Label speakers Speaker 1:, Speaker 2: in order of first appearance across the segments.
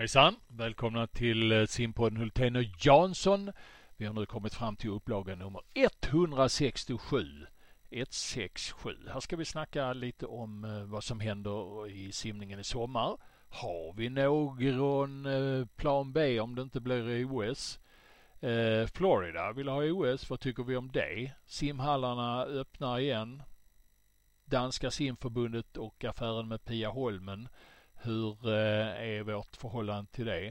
Speaker 1: Hejsan! Välkomna till eh, simpodden Hultén och Jansson. Vi har nu kommit fram till upplaga nummer 167. 167. Här ska vi snacka lite om eh, vad som händer i simningen i sommar. Har vi någon eh, plan B om det inte blir OS? Florida vill ha OS. Vad tycker vi om det? Simhallarna öppnar igen. Danska simförbundet och affären med Pia Holmen hur eh, är vårt förhållande till det?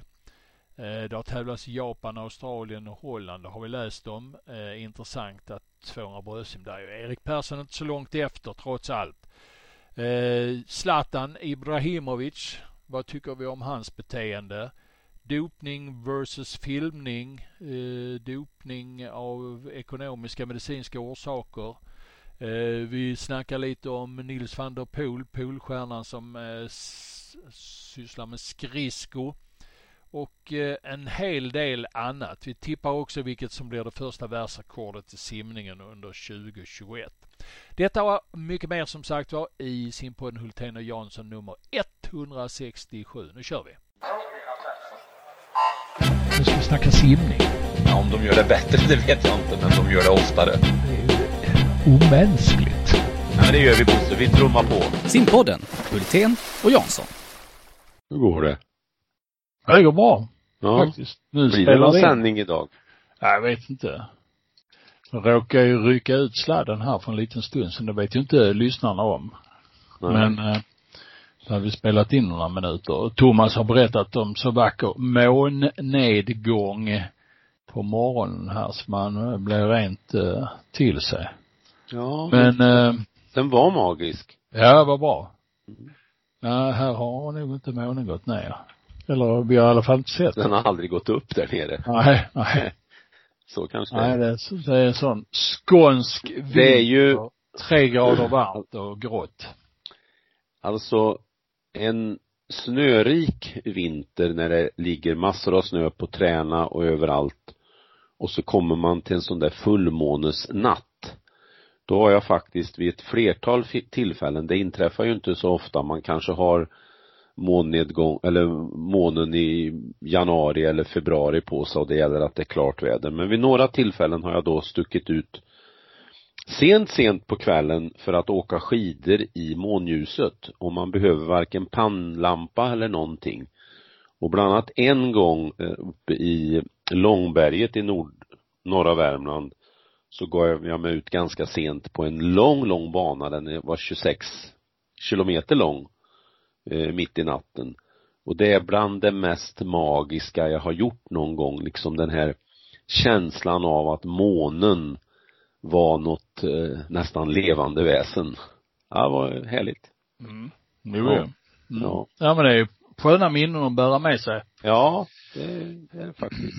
Speaker 1: Eh, det har tävlats i Japan, Australien och Holland. Det har vi läst om. Eh, intressant att 200 Brösim där. Erik Persson är inte så långt efter trots allt. Zlatan Ibrahimovic. Vad tycker vi om hans beteende? Dopning versus filmning. Dopning av ekonomiska medicinska orsaker. Vi snackar lite om Nils van der Poel, Polstjärnan som sysslar med skridsko och eh, en hel del annat. Vi tippar också vilket som blir det första världsrekordet i simningen under 2021. Detta var mycket mer som sagt var i simpodden Hultén och Jansson nummer 167. Nu kör vi! Nu ska vi snacka simning.
Speaker 2: Ja, om de gör det bättre det vet jag inte, men de gör det oftare.
Speaker 1: Det är ju omänskligt.
Speaker 2: Ja, men det gör vi Bosse, vi trummar på.
Speaker 3: Simpodden Hultén och Jansson.
Speaker 2: Hur går det?
Speaker 1: Ja, det går bra.
Speaker 2: Ja. Faktiskt. Nu Blir det någon vi. sändning idag?
Speaker 1: Jag vet inte. Jag råkar ju rycka ut sladden här för en liten stund så det vet ju inte lyssnarna om. Nej. Men eh, så har vi spelat in några minuter. Thomas har berättat om så vacker månnedgång på morgonen här så man eh, blir rent eh, till sig.
Speaker 2: Ja. Men, eh, den var magisk.
Speaker 1: Ja, det var bra. Mm. Nej, här har nog inte månen gått ner. Eller vi har i alla fall inte sett
Speaker 2: Den har aldrig gått upp där nere.
Speaker 1: Nej, nej.
Speaker 2: Så kanske
Speaker 1: Nej, det är, det är en sån skånsk
Speaker 2: vinter. Det är ju
Speaker 1: tre grader varmt och grått.
Speaker 2: Alltså, en snörik vinter när det ligger massor av snö på träna och överallt och så kommer man till en sån där fullmånesnatt då har jag faktiskt vid ett flertal tillfällen, det inträffar ju inte så ofta, man kanske har månnedgång eller månen i januari eller februari på sig och det gäller att det är klart väder. Men vid några tillfällen har jag då stuckit ut sent, sent på kvällen för att åka skidor i månljuset och man behöver varken pannlampa eller någonting. Och bland annat en gång eh, uppe i Långberget i nord, norra Värmland så gav jag mig ut ganska sent på en lång, lång bana. Den var 26 kilometer lång eh, mitt i natten. Och det är bland det mest magiska jag har gjort någon gång, liksom den här känslan av att månen var något eh, nästan levande väsen. Ja, det var härligt.
Speaker 1: Mm. Jo, ja. Mm. ja. Ja, men det är ju sköna minnen att bära med sig.
Speaker 2: Ja, det är det faktiskt.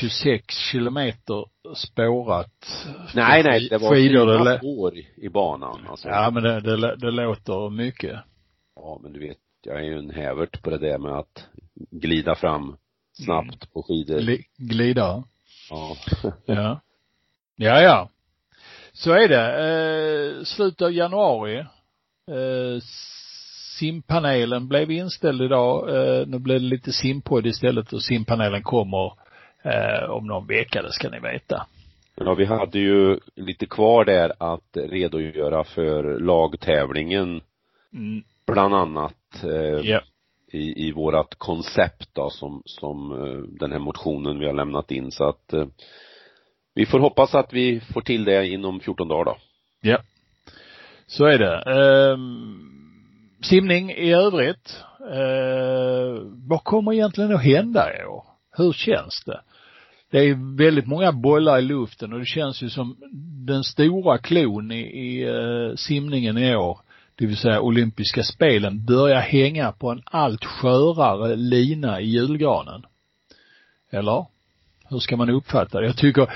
Speaker 1: 26 kilometer spårat.
Speaker 2: Nej, nej, det var fyra spår i banan alltså.
Speaker 1: Ja, men det, det, det låter mycket.
Speaker 2: Ja, men du vet, jag är ju en hävert på det där med att glida fram snabbt på skidor. Gli,
Speaker 1: glida?
Speaker 2: Ja.
Speaker 1: ja. Ja, ja. Så är det. Eh, slutet av januari. Eh, simpanelen blev inställd idag. Eh, nu blev det lite simpodd istället och simpanelen kommer eh, om någon det ska ni veta.
Speaker 2: Ja, vi hade ju lite kvar där att redogöra för lagtävlingen mm. bland annat eh, yeah. i, i vårat koncept då som, som eh, den här motionen vi har lämnat in så att eh, vi får hoppas att vi får till det inom 14 dagar då.
Speaker 1: Ja. Så är det. Eh, simning i övrigt. Eh, vad kommer egentligen att hända i år? Hur känns det? Det är väldigt många bollar i luften och det känns ju som den stora klon i, i uh, simningen i år, det vill säga olympiska spelen, börjar hänga på en allt skörare lina i julgranen. Eller? Hur ska man uppfatta det? Jag tycker,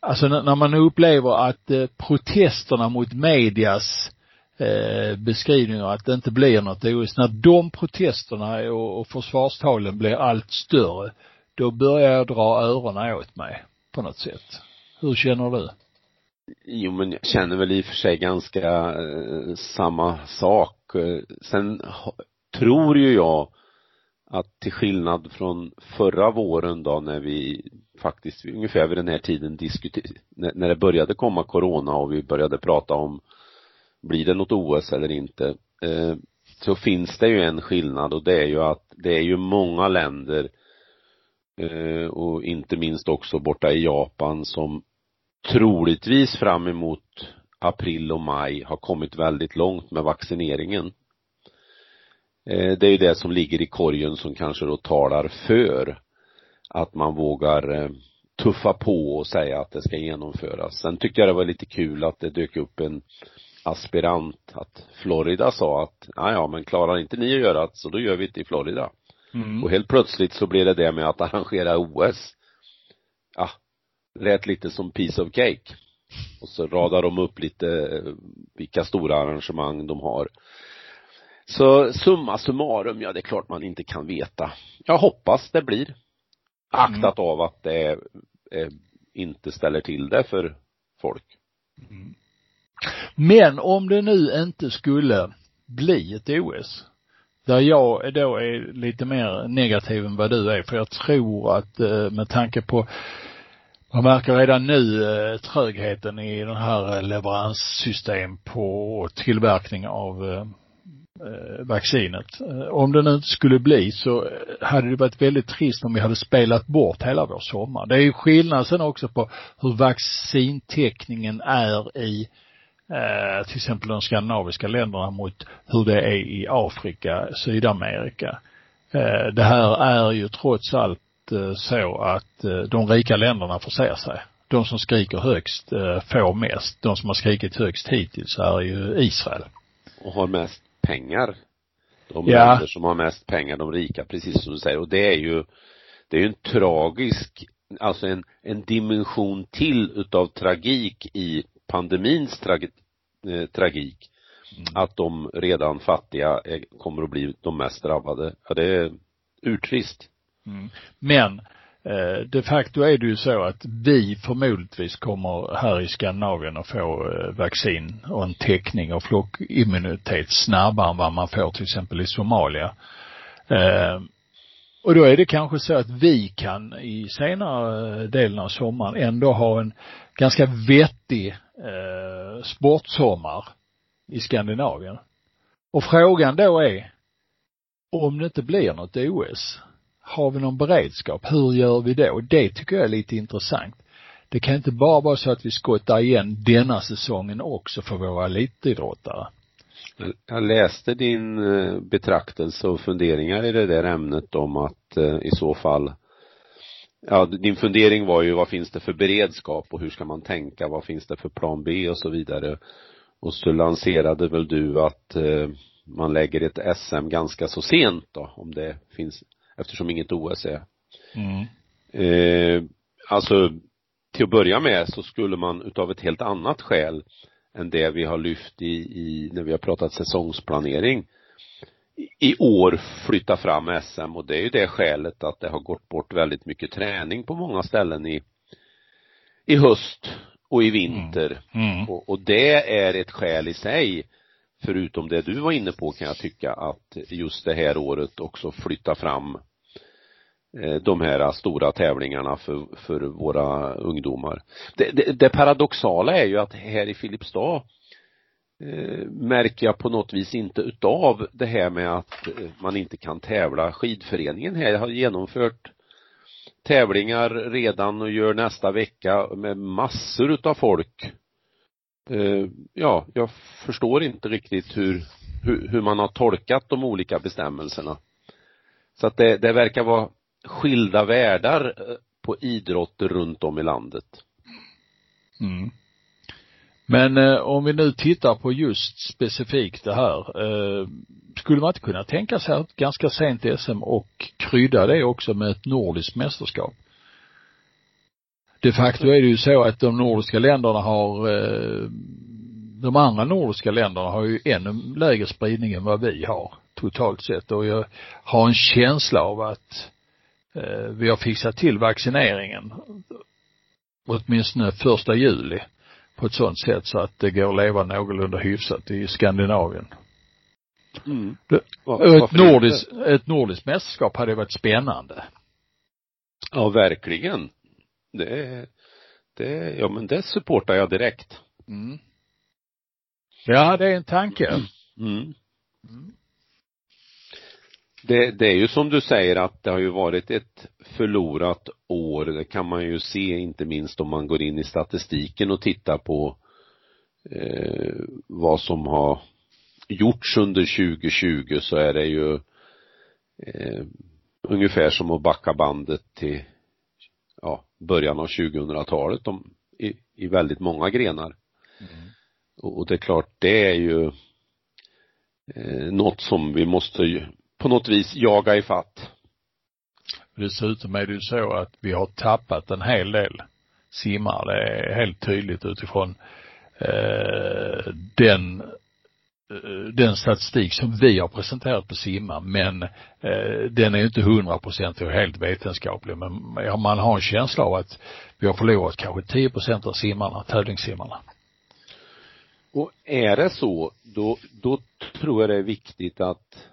Speaker 1: alltså när man upplever att eh, protesterna mot medias eh, beskrivningar att det inte blir något OS, när de protesterna och, och försvarstalen blir allt större, då börjar jag dra öronen åt mig på något sätt. Hur känner du?
Speaker 2: Jo men jag känner väl i och för sig ganska eh, samma sak. Sen tror ju jag att till skillnad från förra våren då när vi faktiskt ungefär vid den här tiden diskuterade, när det började komma corona och vi började prata om blir det något OS eller inte eh, så finns det ju en skillnad och det är ju att det är ju många länder eh, Eh, och inte minst också borta i Japan som troligtvis fram emot april och maj har kommit väldigt långt med vaccineringen. Eh, det är ju det som ligger i korgen som kanske då talar för att man vågar eh, tuffa på och säga att det ska genomföras. Sen tyckte jag det var lite kul att det dök upp en aspirant att Florida sa att, ja ja men klarar inte ni att göra det så då gör vi det i Florida. Mm. Och helt plötsligt så blev det det med att arrangera OS. Ja, lät lite som piece of cake. Och så radar de upp lite eh, vilka stora arrangemang de har. Så summa summarum, ja det är klart man inte kan veta. Jag hoppas det blir. Aktat mm. av att det eh, inte ställer till det för folk. Mm.
Speaker 1: Men om det nu inte skulle bli ett OS, där jag då är lite mer negativ än vad du är, för jag tror att eh, med tanke på man märker redan nu eh, trögheten i den här leveranssystem på tillverkning av eh, eh vaccinet. Eh, om det nu inte skulle bli så hade det varit väldigt trist om vi hade spelat bort hela vår sommar. Det är ju skillnad sen också på hur vaccintäckningen är i eh, till exempel de skandinaviska länderna mot hur det är i Afrika, Sydamerika. Eh, det här är ju trots allt eh, så att eh, de rika länderna förser sig. De som skriker högst eh, får mest. De som har skrikit högst hittills är ju Israel.
Speaker 2: Och har mest pengar. De ja. länder som har mest pengar, de rika, precis som du säger. Och det är ju, det är ju en tragisk, alltså en, en dimension till utav tragik i pandemins tragi, eh, tragik. Mm. Att de redan fattiga är, kommer att bli de mest drabbade. Ja, det är urtrist.
Speaker 1: Mm. Men eh, de facto är det ju så att vi förmodligtvis kommer här i Skandinavien att få eh, vaccin och en täckning och flockimmunitet snabbare än vad man får till exempel i Somalia. Eh, och då är det kanske så att vi kan i senare delen av sommaren ändå ha en ganska vettig eh, sportsommar i Skandinavien. Och frågan då är, om det inte blir något OS, har vi någon beredskap? Hur gör vi då? Det tycker jag är lite intressant. Det kan inte bara vara så att vi skottar igen denna säsongen också för våra elitidrottare.
Speaker 2: Jag läste din eh, betraktelse och funderingar i det där ämnet om att eh, i så fall Ja, din fundering var ju vad finns det för beredskap och hur ska man tänka, vad finns det för plan B och så vidare. Och så lanserade väl du att eh, man lägger ett SM ganska så sent då, om det finns, eftersom inget OS är. Mm. Eh, alltså, till att börja med så skulle man utav ett helt annat skäl än det vi har lyft i, i när vi har pratat säsongsplanering i år flytta fram SM och det är ju det skälet att det har gått bort väldigt mycket träning på många ställen i i höst och i vinter mm. Mm. Och, och det är ett skäl i sig förutom det du var inne på kan jag tycka att just det här året också flytta fram eh, de här stora tävlingarna för, för våra ungdomar. Det, det, det paradoxala är ju att här i Filipstad Eh, märker jag på något vis inte utav det här med att eh, man inte kan tävla. Skidföreningen här har genomfört tävlingar redan och gör nästa vecka med massor utav folk. Eh, ja, jag förstår inte riktigt hur, hur, hur man har tolkat de olika bestämmelserna. Så att det, det verkar vara skilda världar eh, på idrotter runt om i landet.
Speaker 1: Mm. Men eh, om vi nu tittar på just specifikt det här, eh, skulle man inte kunna tänka sig ett ganska sent SM och krydda det också med ett nordiskt mästerskap? De facto är det ju så att de nordiska länderna har, eh, de andra nordiska länderna har ju ännu lägre spridning än vad vi har totalt sett och jag har en känsla av att eh, vi har fixat till vaccineringen åtminstone första juli på ett sådant sätt så att det går att leva någorlunda hyfsat i Skandinavien.
Speaker 2: Mm.
Speaker 1: Det- ett nordiskt, ett nordiskt mästerskap hade varit spännande.
Speaker 2: Ja, verkligen. Det, det, ja men det supportar jag direkt.
Speaker 1: Mm. Ja, det är en tanke.
Speaker 2: Mm.
Speaker 1: Mm.
Speaker 2: Det, det är ju som du säger att det har ju varit ett förlorat år. Det kan man ju se inte minst om man går in i statistiken och tittar på eh, vad som har gjorts under 2020 så är det ju eh, ungefär som att backa bandet till ja, början av 2000-talet om, i, i väldigt många grenar.
Speaker 1: Mm.
Speaker 2: Och, och det är klart, det är ju eh, något som vi måste på något vis jaga i fatt.
Speaker 1: Dessutom är det ju så att vi har tappat en hel del simmare. Det är helt tydligt utifrån eh, den eh, den statistik som vi har presenterat på simma men eh, den är inte hundraprocentig och helt vetenskaplig men man har en känsla av att vi har förlorat kanske 10 procent av simmarna, tävlingssimmarna.
Speaker 2: Och är det så, då, då tror jag det är viktigt att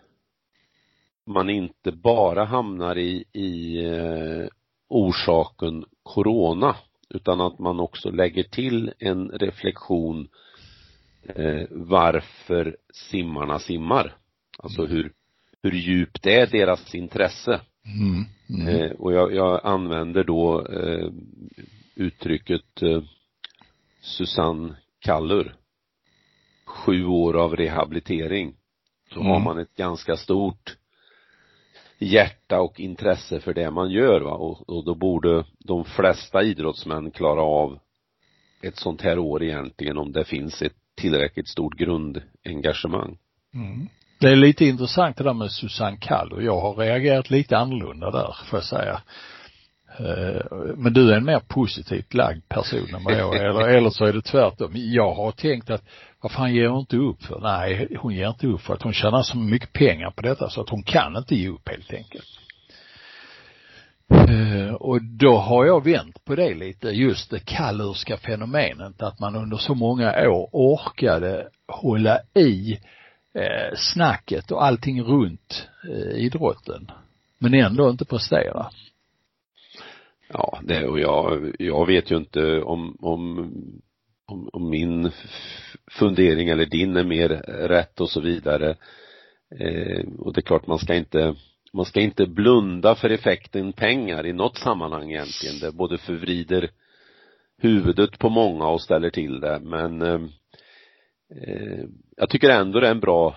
Speaker 2: man inte bara hamnar i, i eh, orsaken corona utan att man också lägger till en reflektion eh, varför simmarna simmar. Alltså hur, hur djupt är deras intresse?
Speaker 1: Mm. Mm.
Speaker 2: Eh, och jag, jag använder då eh, uttrycket eh, Susanne Kallur. Sju år av rehabilitering. Så
Speaker 1: Mm.
Speaker 2: har man ett ganska stort hjärta och intresse för det man gör va och, och då borde de flesta idrottsmän klara av ett sånt här år egentligen om det finns ett tillräckligt stort grundengagemang.
Speaker 1: Mm. Det är lite intressant det där med Susanne Kall och jag har reagerat lite annorlunda där, får jag säga. Eh, Men du är en mer positivt lagd person än vad jag är, eller, eller så är det tvärtom. Jag har tänkt att, vad fan ger hon inte upp för? Nej, hon ger inte upp för att hon tjänar så mycket pengar på detta så att hon kan inte ge upp helt enkelt. Eh, Och då har jag vänt på det lite, just det kallurska fenomenet, att man under så många år orkade hålla i eh, snacket och allting runt idrotten. Men ändå inte prestera.
Speaker 2: Ja, det, och jag, jag vet ju inte om, om, om, om min fundering eller din är mer rätt och så vidare. Eh, och det är klart man ska inte, man ska inte blunda för effekten pengar i något sammanhang egentligen. Det både förvrider huvudet på många och ställer till det. Men eh, eh, jag tycker ändå det är en bra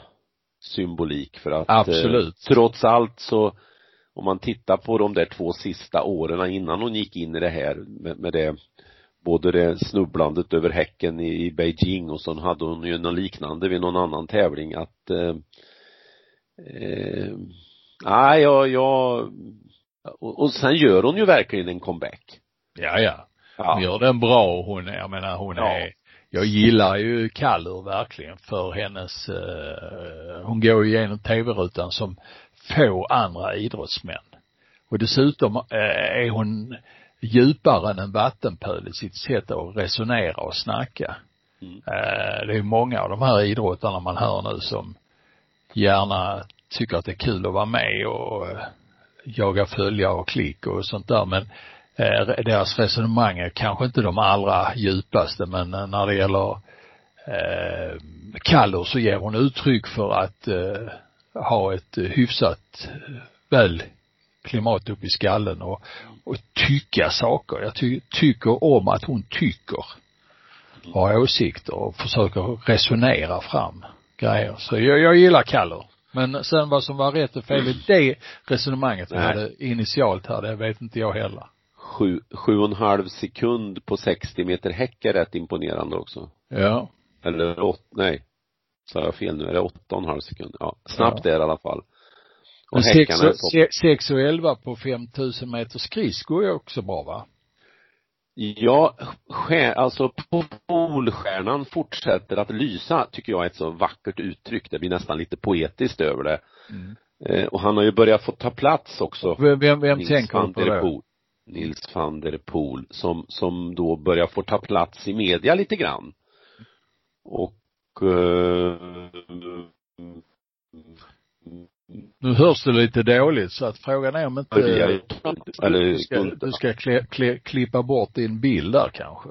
Speaker 2: symbolik för att
Speaker 1: Absolut.
Speaker 2: Eh, trots allt så om man tittar på de där två sista åren innan hon gick in i det här med, med det både det snubblandet över häcken i, i Beijing och så hade hon ju något liknande vid någon annan tävling att eh, eh, nej jag, jag och, och sen gör hon ju verkligen en comeback.
Speaker 1: Ja, ja.
Speaker 2: Ja.
Speaker 1: Hon gör den bra och hon är, jag menar hon
Speaker 2: Ja.
Speaker 1: är, jag gillar ju Kallur verkligen för hennes, eh, hon går ju igenom tv-rutan som få andra idrottsmän. Och dessutom eh, är hon djupare än en vattenpöl i sitt sätt att resonera och snacka.
Speaker 2: Mm.
Speaker 1: Eh, det är många av de här idrottarna man hör nu som gärna tycker att det är kul att vara med och jaga följare och klick och sånt där men eh, deras resonemang är kanske inte de allra djupaste men när det gäller eh, Kallur så ger hon uttryck för att eh, ha ett eh, hyfsat eh, väl klimat upp i skallen och, och tycka saker. Jag ty, tycker om att hon tycker har åsikter och försöker resonera fram grejer. Så jag, jag gillar Kallur. Men sen vad som var rätt och fel i det resonemanget hade initialt här, det vet inte jag heller.
Speaker 2: Sju, sju och en halv sekund på 60 meter häck är rätt imponerande också.
Speaker 1: Ja.
Speaker 2: Eller åt, nej. Sa jag fel nu? Är det åtta och en halv sekund? Ja. Snabbt är det i alla fall. Och häckarna är
Speaker 1: och,
Speaker 2: topp.
Speaker 1: se- sex och elva på 5000 meter skridskor är också bra va?
Speaker 2: Ja, alltså Polstjärnan fortsätter att lysa tycker jag är ett så vackert uttryck. Det blir nästan lite poetiskt över det.
Speaker 1: Mm.
Speaker 2: Eh, och han har ju börjat få ta plats också.
Speaker 1: Vem, vem, vem
Speaker 2: Nils
Speaker 1: tänker
Speaker 2: van
Speaker 1: på
Speaker 2: der? Poel. Nils van der Poel som, som då börjar få ta plats i media lite grann. Och
Speaker 1: Nu hörs det lite dåligt så att frågan är om inte du ska, du ska kli, kli, klippa bort din bild där kanske.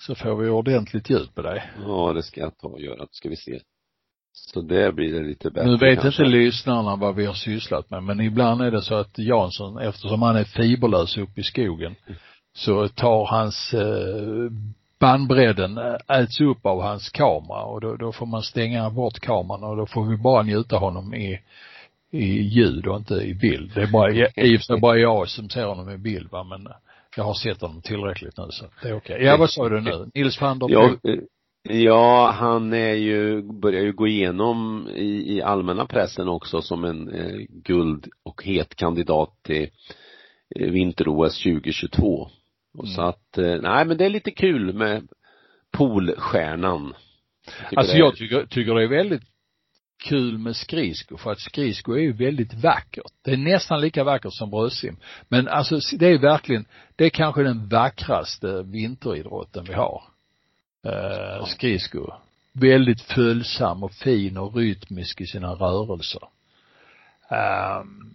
Speaker 1: Så får vi ordentligt ljud på dig.
Speaker 2: Ja, det ska jag ta och göra. Ska vi se. Så där blir det lite bättre
Speaker 1: Nu vet
Speaker 2: kanske.
Speaker 1: inte lyssnarna vad vi har sysslat med, men ibland är det så att Jansson, eftersom han är fiberlös uppe i skogen, så tar hans eh, bandbredden eh, äts upp av hans kamera och då, då får man stänga bort kameran och då får vi bara njuta honom i, i ljud och inte i bild. Det är bara, i och för sig bara jag som ser honom i bild va, men jag har sett honom tillräckligt nu så det är okej. Ja, vad sa du nu? Nils van der
Speaker 2: Ja, eh, ja, han är ju, börjar ju gå igenom i, i allmänna pressen också som en eh, guld och het kandidat till eh, vinter-OS 2022. Och så
Speaker 1: Mm.
Speaker 2: att, eh, nej men det är lite kul med Polstjärnan. tycker
Speaker 1: Alltså jag tycker, tycker det är väldigt kul med skridsko för att skridsko är ju väldigt vackert. Det är nästan lika vackert som bröstsim. Men alltså det är verkligen, det är kanske den vackraste vinteridrotten vi har. Eh, skridsko. Väldigt följsam och fin och rytmisk i sina rörelser. Ehm,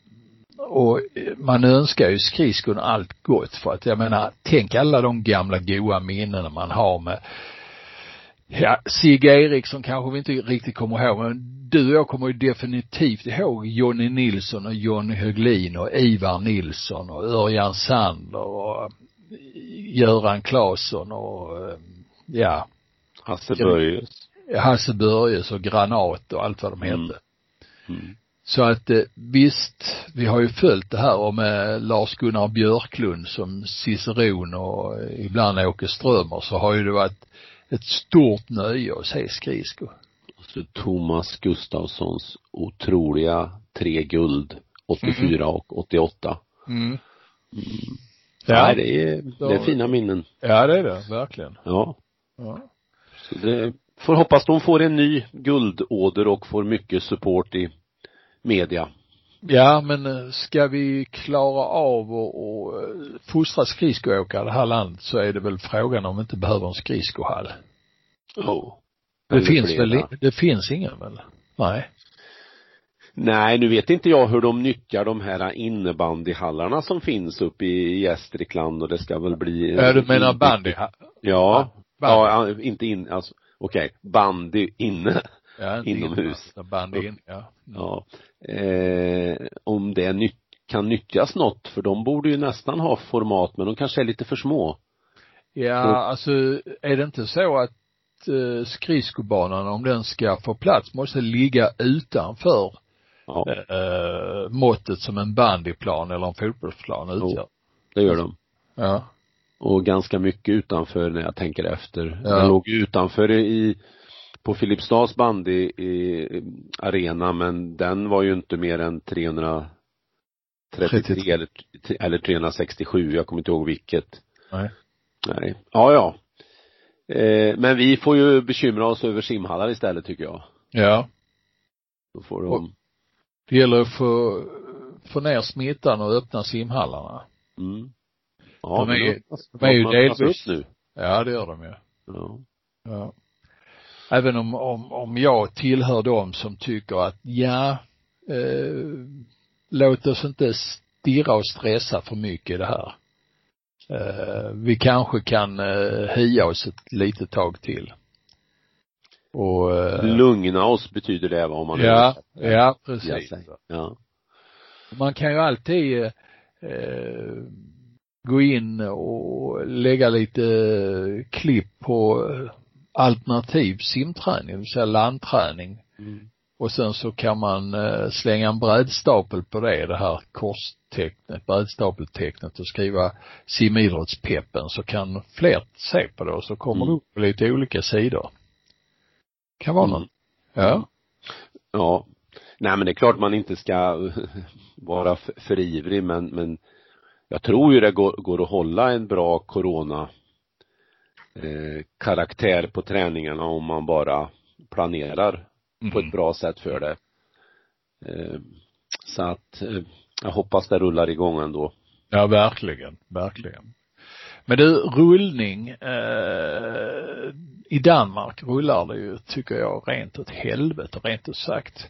Speaker 1: och man önskar ju skridskon allt gott för att jag menar, tänk alla de gamla goa minnen man har med Ja, Sigge Eriksson kanske vi inte riktigt kommer ihåg, men du och jag kommer ju definitivt ihåg Jonny Nilsson och Jonny Höglin och Ivar Nilsson och Örjan Sandler och Göran Claesson och, eh, ja,
Speaker 2: Hasse Börjes.
Speaker 1: Hasse Börjes och Granat och allt vad de hette.
Speaker 2: Mm. Mm.
Speaker 1: Så att eh, visst, vi har ju följt det här och med Lars-Gunnar Björklund som ciceron och eh, ibland Åke Strömer så har ju det varit ett stort nöje att se skridsko.
Speaker 2: Och så Thomas Gustafssons otroliga tre guld, 84 och 88.
Speaker 1: Mm.
Speaker 2: Mm.
Speaker 1: Ja.
Speaker 2: Nej, det är, det är fina minnen.
Speaker 1: Ja, det är det, verkligen.
Speaker 2: Ja.
Speaker 1: Ja.
Speaker 2: Så det, får hoppas de får en ny guldåder och får mycket support i media.
Speaker 1: Ja, men eh, ska vi klara av och, och eh, fostra skridskoåkare i det här landet så är det väl frågan om vi inte behöver en skridskohall.
Speaker 2: Oh.
Speaker 1: Det
Speaker 2: Eller
Speaker 1: finns
Speaker 2: flera.
Speaker 1: väl, det finns ingen väl? Nej.
Speaker 2: Nej, nu vet inte jag hur de nyttjar de här innebandyhallarna som finns uppe i Gästrikland och det ska väl bli
Speaker 1: Ja, du menar bandy?
Speaker 2: Ja.
Speaker 1: Bandy.
Speaker 2: Ja, inte in, alltså, okej, bandy inne.
Speaker 1: Ja,
Speaker 2: Inomhus.
Speaker 1: inne, Bandy in, ja.
Speaker 2: Ja. Eh, om det ny, kan nyttjas något, för de borde ju nästan ha format, men de kanske är lite för små.
Speaker 1: Ja,
Speaker 2: Och-
Speaker 1: alltså är det inte så att eh, skridskobanan, om den ska få plats, måste ligga utanför
Speaker 2: Ja,
Speaker 1: eh, måttet som en bandyplan eller en fotbollsplan utgör?
Speaker 2: det gör de.
Speaker 1: Ja.
Speaker 2: Och ganska mycket utanför när jag tänker efter.
Speaker 1: Ja.
Speaker 2: Den låg ju utanför i, på Filipstads bandy i, arena, men den var ju inte mer än 333
Speaker 1: 33.
Speaker 2: eller, eller 367, jag kommer inte ihåg vilket.
Speaker 1: Nej.
Speaker 2: Nej. Ja, ja. Eh, men vi får ju bekymra oss över simhallar istället tycker jag.
Speaker 1: Ja.
Speaker 2: Då får
Speaker 1: Och-
Speaker 2: de,
Speaker 1: Det gäller att få, få ner smittan och öppna simhallarna.
Speaker 2: mm. Ja,
Speaker 1: De är de är ju delvis-
Speaker 2: nu.
Speaker 1: Ja, det gör de ju.
Speaker 2: Ja.
Speaker 1: Ja. Även om, om, om jag tillhör dem som tycker att ja, eh, låt oss inte stirra och stressa för mycket i det här. Eh, vi kanske kan eh, hia oss ett litet tag till. Och, eh,
Speaker 2: Lugna oss betyder det om man
Speaker 1: ja,
Speaker 2: översätter
Speaker 1: ja, precis.
Speaker 2: Ja.
Speaker 1: Man kan ju alltid eh, gå in och lägga lite klipp på eh, alternativ simträning, det vill säga landträning.
Speaker 2: Mm.
Speaker 1: Och sen så kan man eh, slänga en brädstapel på det, det här korstecknet, brädstapeltecknet och skriva simidrottspeppen så kan fler se på det och så kommer det
Speaker 2: Mm.
Speaker 1: upp på lite olika sidor. Kan vara någon. Ja.
Speaker 2: Ja. Nej men det är klart man inte ska vara för ivrig men, men jag tror ju det går, går att hålla en bra corona eh, karaktär på träningarna om man bara planerar på ett bra sätt för det. Eh, så att eh, jag hoppas det rullar igång ändå.
Speaker 1: Ja, verkligen, verkligen. Men du, rullning, i Danmark rullar det ju, tycker jag, rent åt helvete, rent ut sagt.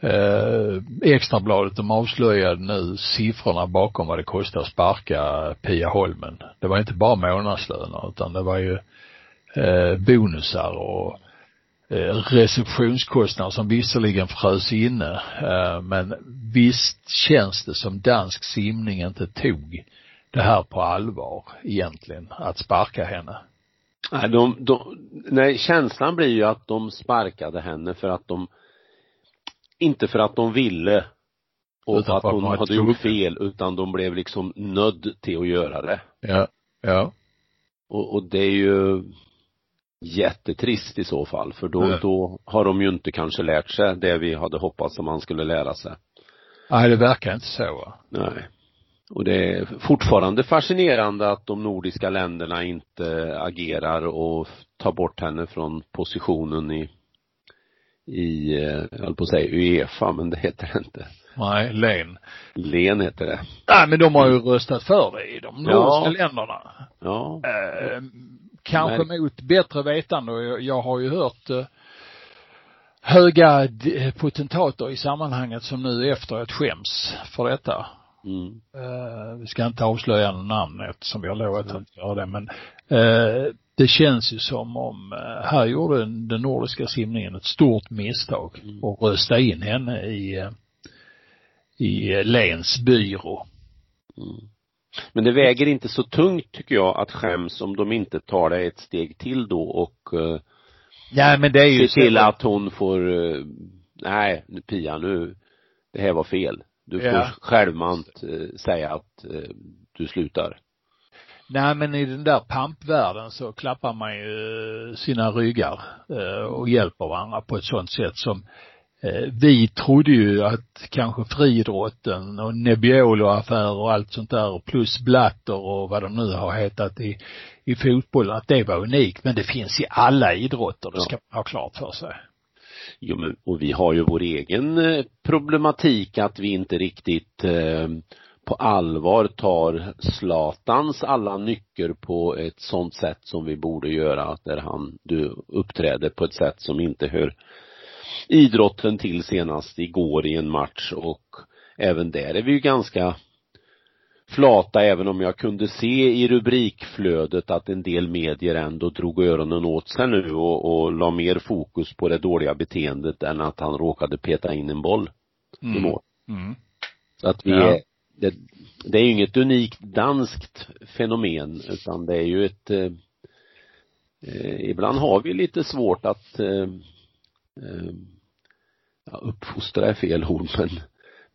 Speaker 1: Eh, Extrabladet, de avslöjade nu siffrorna bakom vad det kostar att sparka Pia Holmen. Det var inte bara månadslöner utan det var ju eh, bonusar och eh, receptionskostnader som visserligen frös inne eh, men visst känns det som dansk simning inte tog det här på allvar egentligen, att sparka henne.
Speaker 2: Nej, de, de, nej, känslan blir ju att de sparkade henne för att de, inte för att de ville och
Speaker 1: Utan
Speaker 2: att hon hade gjort fel, utan de blev liksom nödd till att göra det.
Speaker 1: Ja, ja,
Speaker 2: Och, och det är ju jättetrist i så fall, för då,
Speaker 1: Ja.
Speaker 2: då har de ju inte kanske lärt sig det vi hade hoppats att man skulle lära sig.
Speaker 1: nej det verkar inte så va.
Speaker 2: Nej. Och det är fortfarande fascinerande att de nordiska länderna inte agerar och tar bort henne från positionen i, i, eh, jag höll på att säga Uefa, men det heter det inte.
Speaker 1: Nej, len.
Speaker 2: Len heter det.
Speaker 1: Nej men de har ju röstat för det i de
Speaker 2: Ja.
Speaker 1: nordiska länderna.
Speaker 2: Ja.
Speaker 1: Eh, kanske
Speaker 2: Nej.
Speaker 1: mot bättre vetande och jag, jag har ju hört eh, höga d- potentater i sammanhanget som nu efteråt skäms för detta.
Speaker 2: Mm.
Speaker 1: Eh, vi ska inte avslöja någon namn eftersom vi har lovat att göra det men eh, det känns ju som om eh, här gjorde den nordiska simningen ett stort misstag
Speaker 2: Mm.
Speaker 1: och rösta in henne i eh, i eh, Lens byrå.
Speaker 2: Mm. Men det väger inte så tungt tycker jag att skäms om de inte tar det ett steg till då och uh,
Speaker 1: Nej men det är ju
Speaker 2: ser till att hon får, nej Pia nu, det här var fel. Du får
Speaker 1: Ja.
Speaker 2: självmant säga att du slutar.
Speaker 1: Nej men i den där pampvärlden så klappar man ju sina ryggar eh, och hjälper varandra på ett sånt sätt som eh, vi trodde ju att kanske friidrotten och Nebbiolo-affärer och allt sånt där plus Blatter och vad de nu har hetat i, i fotbollen, att det var unikt. Men det finns i alla idrotter, det ska man ha klart för sig.
Speaker 2: Jo, men, och vi har ju vår egen eh, problematik att vi inte riktigt eh, på allvar tar Zlatans alla nycker på ett sånt sätt som vi borde göra, där han, du uppträder på ett sätt som inte hör idrotten till senast igår i en match och även där är vi ju ganska flata även om jag kunde se i rubrikflödet att en del medier ändå drog öronen åt sig nu och, och la mer fokus på det dåliga beteendet än att han råkade peta in en boll i mål.
Speaker 1: Mm.
Speaker 2: Så att vi
Speaker 1: Ja.
Speaker 2: är, det, det är ju inget unikt danskt fenomen utan det är ju ett eh, eh, ibland har vi lite svårt att eh, eh, ja, uppfostra är fel ord men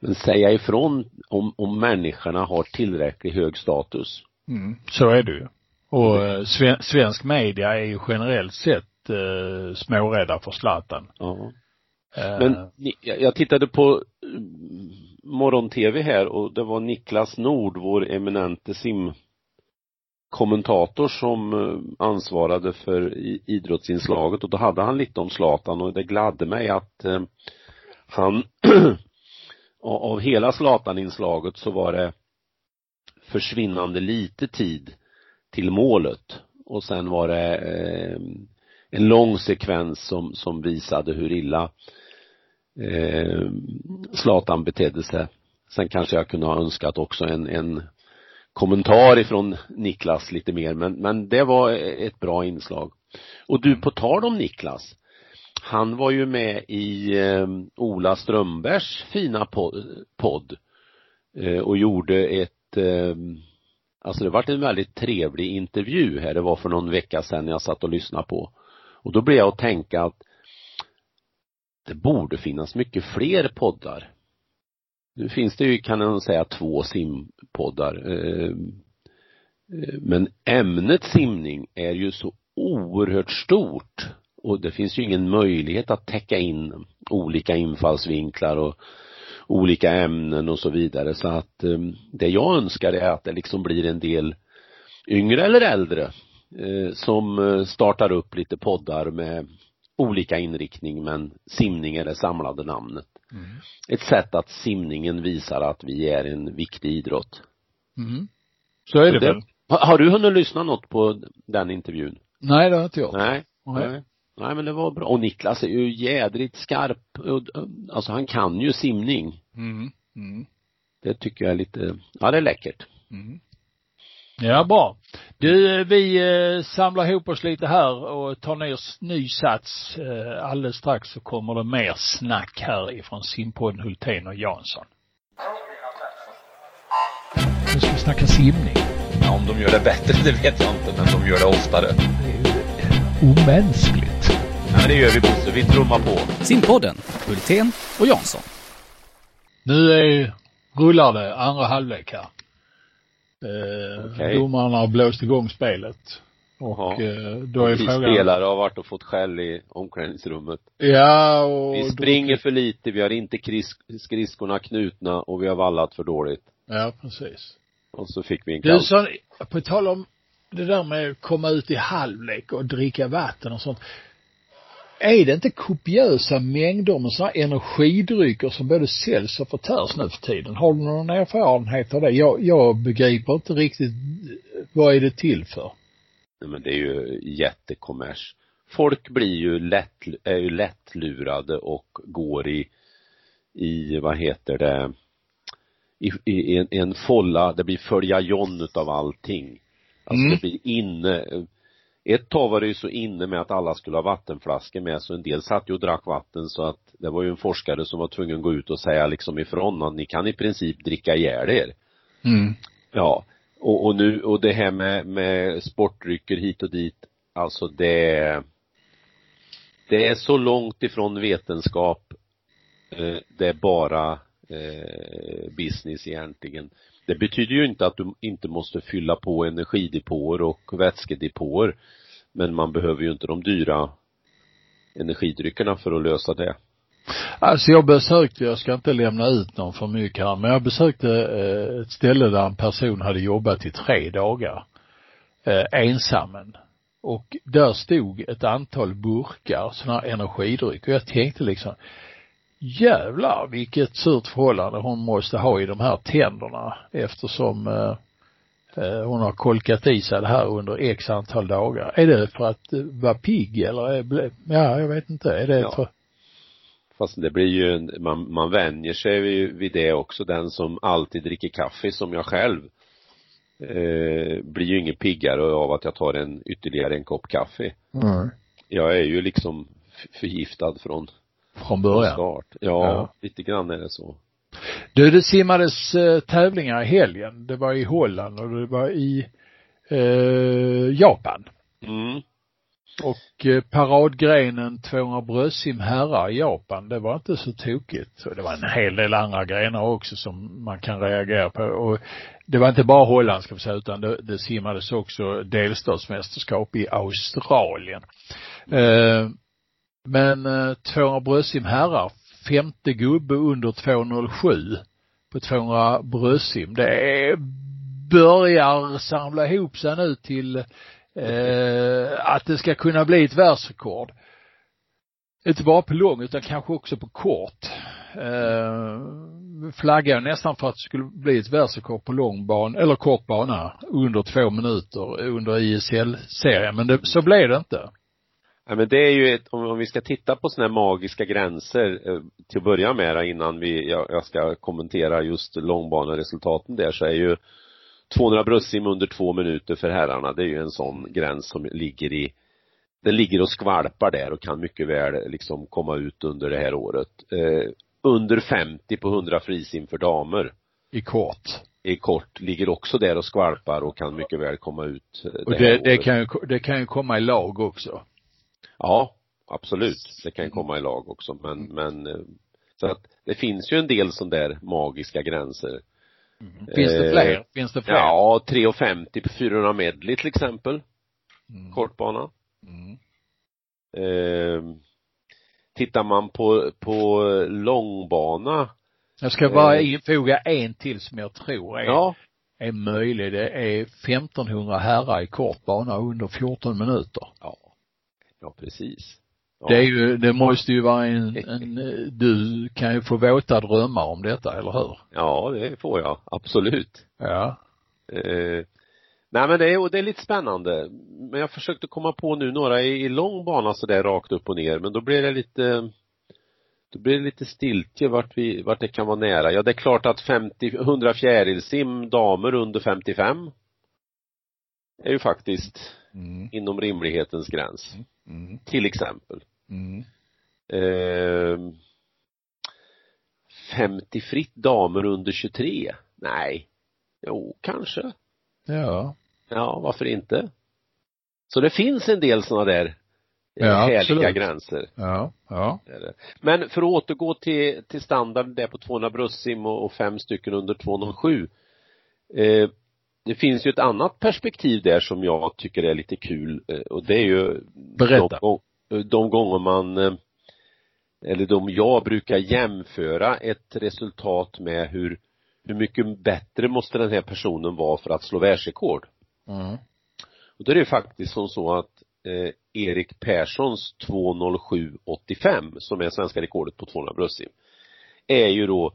Speaker 2: men säga ifrån om, om människorna har tillräckligt hög status.
Speaker 1: Mm. Så är det ju. Och eh, sven, svensk media är ju generellt sett eh, smårädda för Zlatan.
Speaker 2: Ja.
Speaker 1: Eh,
Speaker 2: Men jag tittade på morgon-tv här och det var Niklas Nord, vår eminente simkommentator som eh, ansvarade för idrottsinslaget. Och då hade han lite om Zlatan och det gladde mig att eh, han av hela Zlatan-inslaget så var det försvinnande lite tid till målet. Och sen var det eh, en lång sekvens som, som visade hur illa eh, Zlatan betedde sig. Sen kanske jag kunde ha önskat också en, en kommentar ifrån Niklas lite mer men, men det var ett bra inslag. Och du, på tal om Niklas, han var ju med i eh, Ola Strömbergs fina podd, podd eh, och gjorde ett eh, Alltså det vart en väldigt trevlig intervju här, det var för någon vecka sedan jag satt och lyssnade på. Och då blev jag att tänka att det borde finnas mycket fler poddar. Nu finns det ju, kan man säga, två simpoddar. Ehm, ehm, men ämnet simning är ju så oerhört stort och det finns ju ingen möjlighet att täcka in olika infallsvinklar och olika ämnen och så vidare så att ehm, det jag önskar är att det liksom blir en del yngre eller äldre eh, som eh, startar upp lite poddar med olika inriktning men simning är det samlade namnet.
Speaker 1: Mm.
Speaker 2: Ett sätt att simningen visar att vi är en viktig idrott.
Speaker 1: Mm. Så är det, väl.
Speaker 2: Har du hunnit lyssna något på den intervjun?
Speaker 1: Nej, det har jag inte gjort.
Speaker 2: Nej.
Speaker 1: Nej.
Speaker 2: Nej. Nej men det var bra. Och Niklas är ju jädrigt skarp. Alltså han kan ju simning.
Speaker 1: Mm. Mm.
Speaker 2: Det tycker jag är lite, ja det är läckert.
Speaker 1: Mm. Ja, bra. Du, vi eh, samlar ihop oss lite här och tar ner ny sats. Eh, alldeles strax så kommer det mer snack här ifrån simpodden Hultén och Jansson. Nu ska vi snacka simning.
Speaker 4: Ja, om de gör det bättre, det vet jag inte, men de gör det oftare.
Speaker 1: Det är ju omänskligt.
Speaker 2: Ja men det gör vi Bosse, vi trummar på.
Speaker 3: Simpodden, Hultén och Jansson.
Speaker 1: Nu är, rullar det andra halvlek här. Eh,
Speaker 2: Okej.
Speaker 1: Domarna har blåst igång spelet. Och eh, då är
Speaker 2: vi
Speaker 1: frågan.
Speaker 2: spelare har varit och fått skäll i omklädningsrummet.
Speaker 1: Ja, och.
Speaker 2: Vi springer för lite, vi har inte skridskorna knutna och vi har vallat för dåligt.
Speaker 1: Ja, precis.
Speaker 2: Och så fick vi en
Speaker 1: Du,
Speaker 2: kall.
Speaker 1: så, på tal om det där med att komma ut i halvlek och dricka vatten och sånt. Är det inte kopiösa mängder med sådana energidrycker som både säljs och förtärs nu för tiden? Har du någon erfarenhet av det? Jag, jag begriper inte riktigt vad är det till för?
Speaker 2: Nej, men det är ju jättekommers. Folk blir ju lätt, är ju lättlurade och går i, i, vad heter det, i, i en, en folla, det blir följa John utav allting. Alltså
Speaker 1: Mm.
Speaker 2: det blir inne, ett tag var det ju så inne med att alla skulle ha vattenflaskor med så en del satt ju och drack vatten så att det var ju en forskare som var tvungen att gå ut och säga liksom ifrån att ni kan i princip dricka ihjäl er.
Speaker 1: Mm.
Speaker 2: Ja, och, och nu, och det här med, med sportdrycker hit och dit, alltså det det är så långt ifrån vetenskap, eh, det är bara eh, business egentligen. Det betyder ju inte att du inte måste fylla på energidepåer och vätskedepåer, men man behöver ju inte de dyra energidryckerna för att lösa det.
Speaker 1: Alltså jag besökte, jag ska inte lämna ut någon för mycket här, men jag besökte eh, ett ställe där en person hade jobbat i tre dagar. Eh, ensammen. Och där stod ett antal burkar, sådana här energidryck. Och jag tänkte liksom, jävlar vilket surt förhållande hon måste ha i de här tänderna eftersom eh, eh, hon har kolkat i sig det här under x antal dagar. Är det för att eh, vara pigg eller är, ja, jag vet inte. Är det
Speaker 2: Ja.
Speaker 1: för,
Speaker 2: Fast det blir ju en, man, man vänjer sig vid, det också. Den som alltid dricker kaffe som jag själv eh, blir ju ingen piggare av att jag tar en ytterligare en kopp kaffe.
Speaker 1: mm.
Speaker 2: Jag är ju liksom förgiftad från
Speaker 1: från
Speaker 2: från
Speaker 1: början?
Speaker 2: start. Ja,
Speaker 1: Ja.
Speaker 2: lite grann är det så.
Speaker 1: Du, det simmades eh, tävlingar i helgen. Det var i Holland och det var i eh, Japan.
Speaker 2: Mm.
Speaker 1: Och eh, paradgrenen 200 bröstsim herrar i Japan, det var inte så tokigt. Och det var en hel del andra grenar också som man kan reagera på. Och det var inte bara Holland ska vi säga, utan det, det simmades också delstatsmästerskap i Australien. Eh, men eh, 200 bröstsim herrar, femte gubbe under 207 på 200 bröstsim. Det är, börjar samla ihop sig nu till eh, att det ska kunna bli ett världsrekord. Inte bara på lång utan kanske också på kort. Eh, flaggar nästan för att det skulle bli ett världsrekord på lång bana, eller kort bana under två minuter under ISL-serien. Men det, så blev det inte.
Speaker 2: Ja, men det är ju ett, om, om vi ska titta på sådana här magiska gränser eh, till att börja med innan vi, jag, jag ska kommentera just långbaneresultaten där så är ju 200 bröstsim under två minuter för herrarna, det är ju en sån gräns som ligger i den ligger och skvalpar där och kan mycket väl liksom komma ut under det här året. Eh, under 50 på 100 frisim för damer
Speaker 1: I kort.
Speaker 2: i kort ligger också där och skvalpar och kan mycket väl komma ut eh,
Speaker 1: Och det, det kan ju, det kan ju komma i lag också.
Speaker 2: Ja, absolut. Det kan komma i lag också men, men eh, så att det finns ju en del sån där magiska gränser.
Speaker 1: Finns det
Speaker 2: Eh,
Speaker 1: fler? Finns det fler?
Speaker 2: Ja, 3,50 på 400 medley till exempel.
Speaker 1: Mm.
Speaker 2: Kortbana.
Speaker 1: Mm.
Speaker 2: Eh, tittar man på, på långbana,
Speaker 1: Jag ska bara
Speaker 2: Eh.
Speaker 1: infoga en till som jag tror är,
Speaker 2: ja,
Speaker 1: är möjlig. Det är 1500 herrar i kort bana under 14 minuter.
Speaker 2: ja, ja precis. Ja.
Speaker 1: Det är ju, det måste ju vara en, en, du kan ju få våta drömmar om detta, eller hur?
Speaker 2: Ja, det får jag. Absolut.
Speaker 1: Ja.
Speaker 2: Eh, Nej men det är, och det är lite spännande. Men jag försökte komma på nu några i, i lång bana sådär rakt upp och ner men då blir det lite då blir det lite stiltje vart vi, vart det kan vara nära. Ja det är klart att 50, 100 fjärilsim damer under 55 är ju faktiskt
Speaker 1: Mm.
Speaker 2: inom rimlighetens gräns.
Speaker 1: Mm.
Speaker 2: Till exempel.
Speaker 1: Mm.
Speaker 2: Eh, 50 fritt damer under 23? Nej. Jo, kanske.
Speaker 1: Ja.
Speaker 2: Ja, varför inte? Så det finns en del sådana där eh,
Speaker 1: Ja,
Speaker 2: härliga
Speaker 1: absolut.
Speaker 2: gränser.
Speaker 1: Ja. Ja.
Speaker 2: Men för att återgå till, till standard där på 200 bröstsim och, och fem stycken under 207. Eh, det finns ju ett annat perspektiv där som jag tycker är lite kul eh, och det är ju
Speaker 1: Berätta.
Speaker 2: De, gång- de gånger man eh, eller de jag brukar jämföra ett resultat med hur hur mycket bättre måste den här personen vara för att slå världsrekord.
Speaker 1: Mm.
Speaker 2: Och då är det faktiskt som så att eh, Erik Perssons 2.07,85 som är svenska rekordet på 200 bröstsim är ju då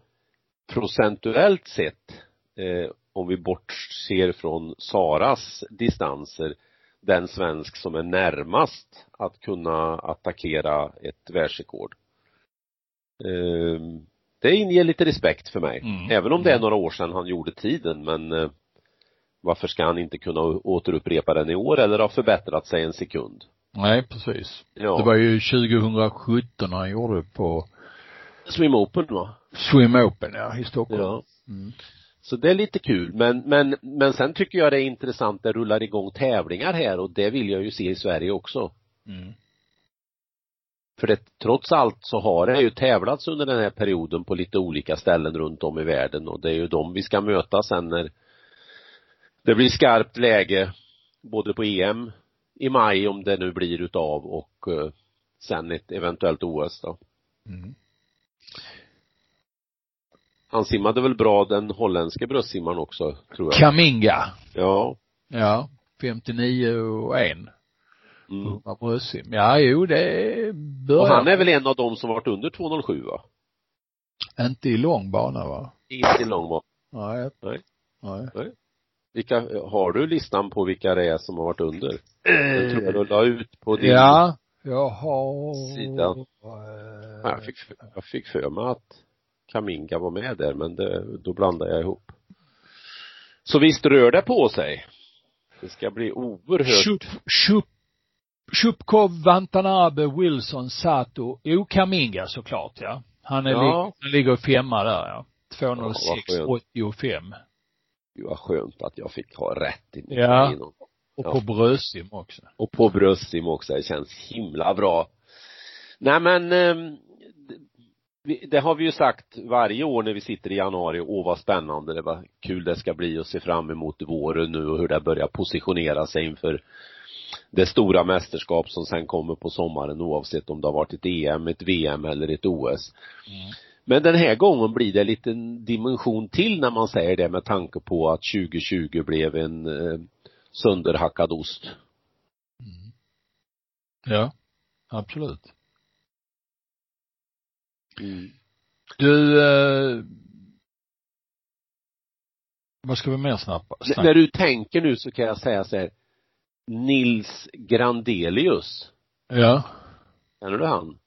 Speaker 2: procentuellt sett eh, om vi bortser från Saras distanser den svensk som är närmast att kunna attackera ett världsrekord. Eh, det inger lite respekt för mig.
Speaker 1: Mm.
Speaker 2: Även om det är några år sedan han gjorde tiden men eh, varför ska han inte kunna återupprepa den i år eller ha förbättrat sig en sekund?
Speaker 1: Nej, precis.
Speaker 2: Ja.
Speaker 1: Det var ju 2017 han gjorde på
Speaker 2: Swim Open va?
Speaker 1: Swim Open, ja, i Stockholm.
Speaker 2: Ja.
Speaker 1: Mm.
Speaker 2: Så det är lite kul men, men, men sen tycker jag det är intressant det rullar igång tävlingar här och det vill jag ju se i Sverige också.
Speaker 1: Mm.
Speaker 2: För det, trots allt så har det ju tävlats under den här perioden på lite olika ställen runt om i världen och det är ju de vi ska möta sen när det blir skarpt läge både på EM i maj om det nu blir utav och eh, sen ett eventuellt OS då.
Speaker 1: Mm.
Speaker 2: Han simmade väl bra den holländske bröstsimmaren också, tror jag.
Speaker 1: Kaminga.
Speaker 2: Ja.
Speaker 1: Ja. 59 och 1.
Speaker 2: Mm.
Speaker 1: 100 bröstsim. Ja, jo, det börjar.
Speaker 2: Och han är väl en av dem som varit under 207 va?
Speaker 1: Inte i lång bana va?
Speaker 2: Inte i lång bana.
Speaker 1: Nej.
Speaker 2: Nej.
Speaker 1: Nej.
Speaker 2: Vilka, har du listan på vilka det är som har varit under? Den tror jag du la ut på din
Speaker 1: Ja. Jag har
Speaker 2: Sida.
Speaker 1: Eh,
Speaker 2: Ja, jag fick, jag fick för mig att Kaminga var med där men det, då blandade jag ihop. Så visst rör det på sig. Det ska bli oerhört
Speaker 1: Chup, Chup, Chupkov, Watanabe, Wilson, Sato, Jo Kaminga såklart ja. Han är
Speaker 2: Ja.
Speaker 1: lig, han ligger femma där ja.
Speaker 2: Ja, vad
Speaker 1: 206,
Speaker 2: skönt.
Speaker 1: 85.
Speaker 2: Gud vad skönt att jag fick ha rätt i
Speaker 1: Ja.
Speaker 2: i någon-
Speaker 1: Och
Speaker 2: Ja.
Speaker 1: på bröstsim också.
Speaker 2: Och på bröstsim också, det känns himla bra. Nej men, ehm, det, har vi ju sagt varje år när vi sitter i januari, åh vad spännande, det var kul det ska bli och se fram emot våren nu och hur det börjar positionera sig inför det stora mästerskap som sen kommer på sommaren oavsett om det har varit ett EM, ett VM eller ett OS. Men den här gången blir det en liten dimension till när man säger det med tanke på att 2020 blev en eh, sönderhackad ost.
Speaker 1: Ja. Absolut.
Speaker 2: Mm.
Speaker 1: Du, eh, vad ska vi mer snabba? Snacka?
Speaker 2: När du tänker nu så kan jag säga så här. Nils Grandelius.
Speaker 1: Ja.
Speaker 2: Känner du han?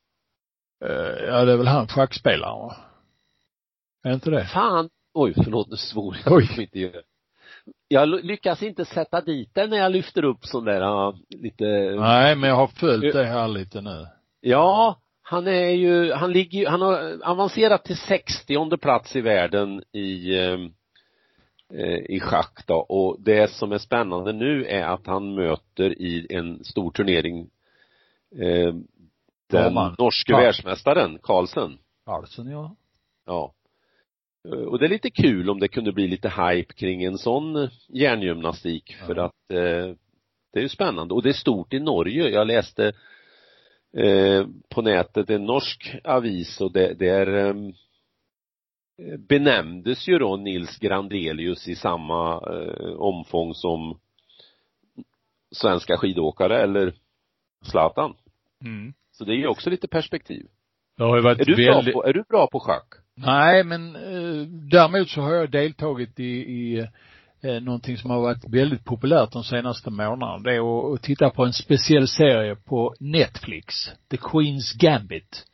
Speaker 1: Eh, ja, det är väl han schackspelaren va? Är inte det?
Speaker 2: Fan! Oj, förlåt nu svor jag.
Speaker 1: Oj.
Speaker 2: Inte. Jag lyckas inte sätta dit den när jag lyfter upp sån där, lite
Speaker 1: Nej, men jag har följt det här lite nu.
Speaker 2: Ja, han är ju, han ligger han har avancerat till 60 plats i världen i eh, i schack då och det som är spännande nu är att han möter i en stor turnering eh, den
Speaker 1: Norrman.
Speaker 2: norske
Speaker 1: Ja.
Speaker 2: världsmästaren Carlsen.
Speaker 1: Carlsen ja.
Speaker 2: Ja. Och det är lite kul om det kunde bli lite hype kring en sån hjärngymnastik för
Speaker 1: Ja.
Speaker 2: att eh, det är ju spännande och det är stort i Norge. Jag läste eh, på nätet en norsk avis och det, där eh, benämndes ju då Nils Grandelius i samma eh, omfång som svenska skidåkare eller Zlatan.
Speaker 1: Mm.
Speaker 2: Så det är ju också lite perspektiv.
Speaker 1: Det har ju varit
Speaker 2: Är du bra
Speaker 1: väldigt,
Speaker 2: på, är du bra på schack?
Speaker 1: nej men eh, däremot så har jag deltagit i, i eh, någonting som har varit väldigt populärt de senaste månaderna. Det är att, titta på en speciell serie på Netflix, The Queen's Gambit.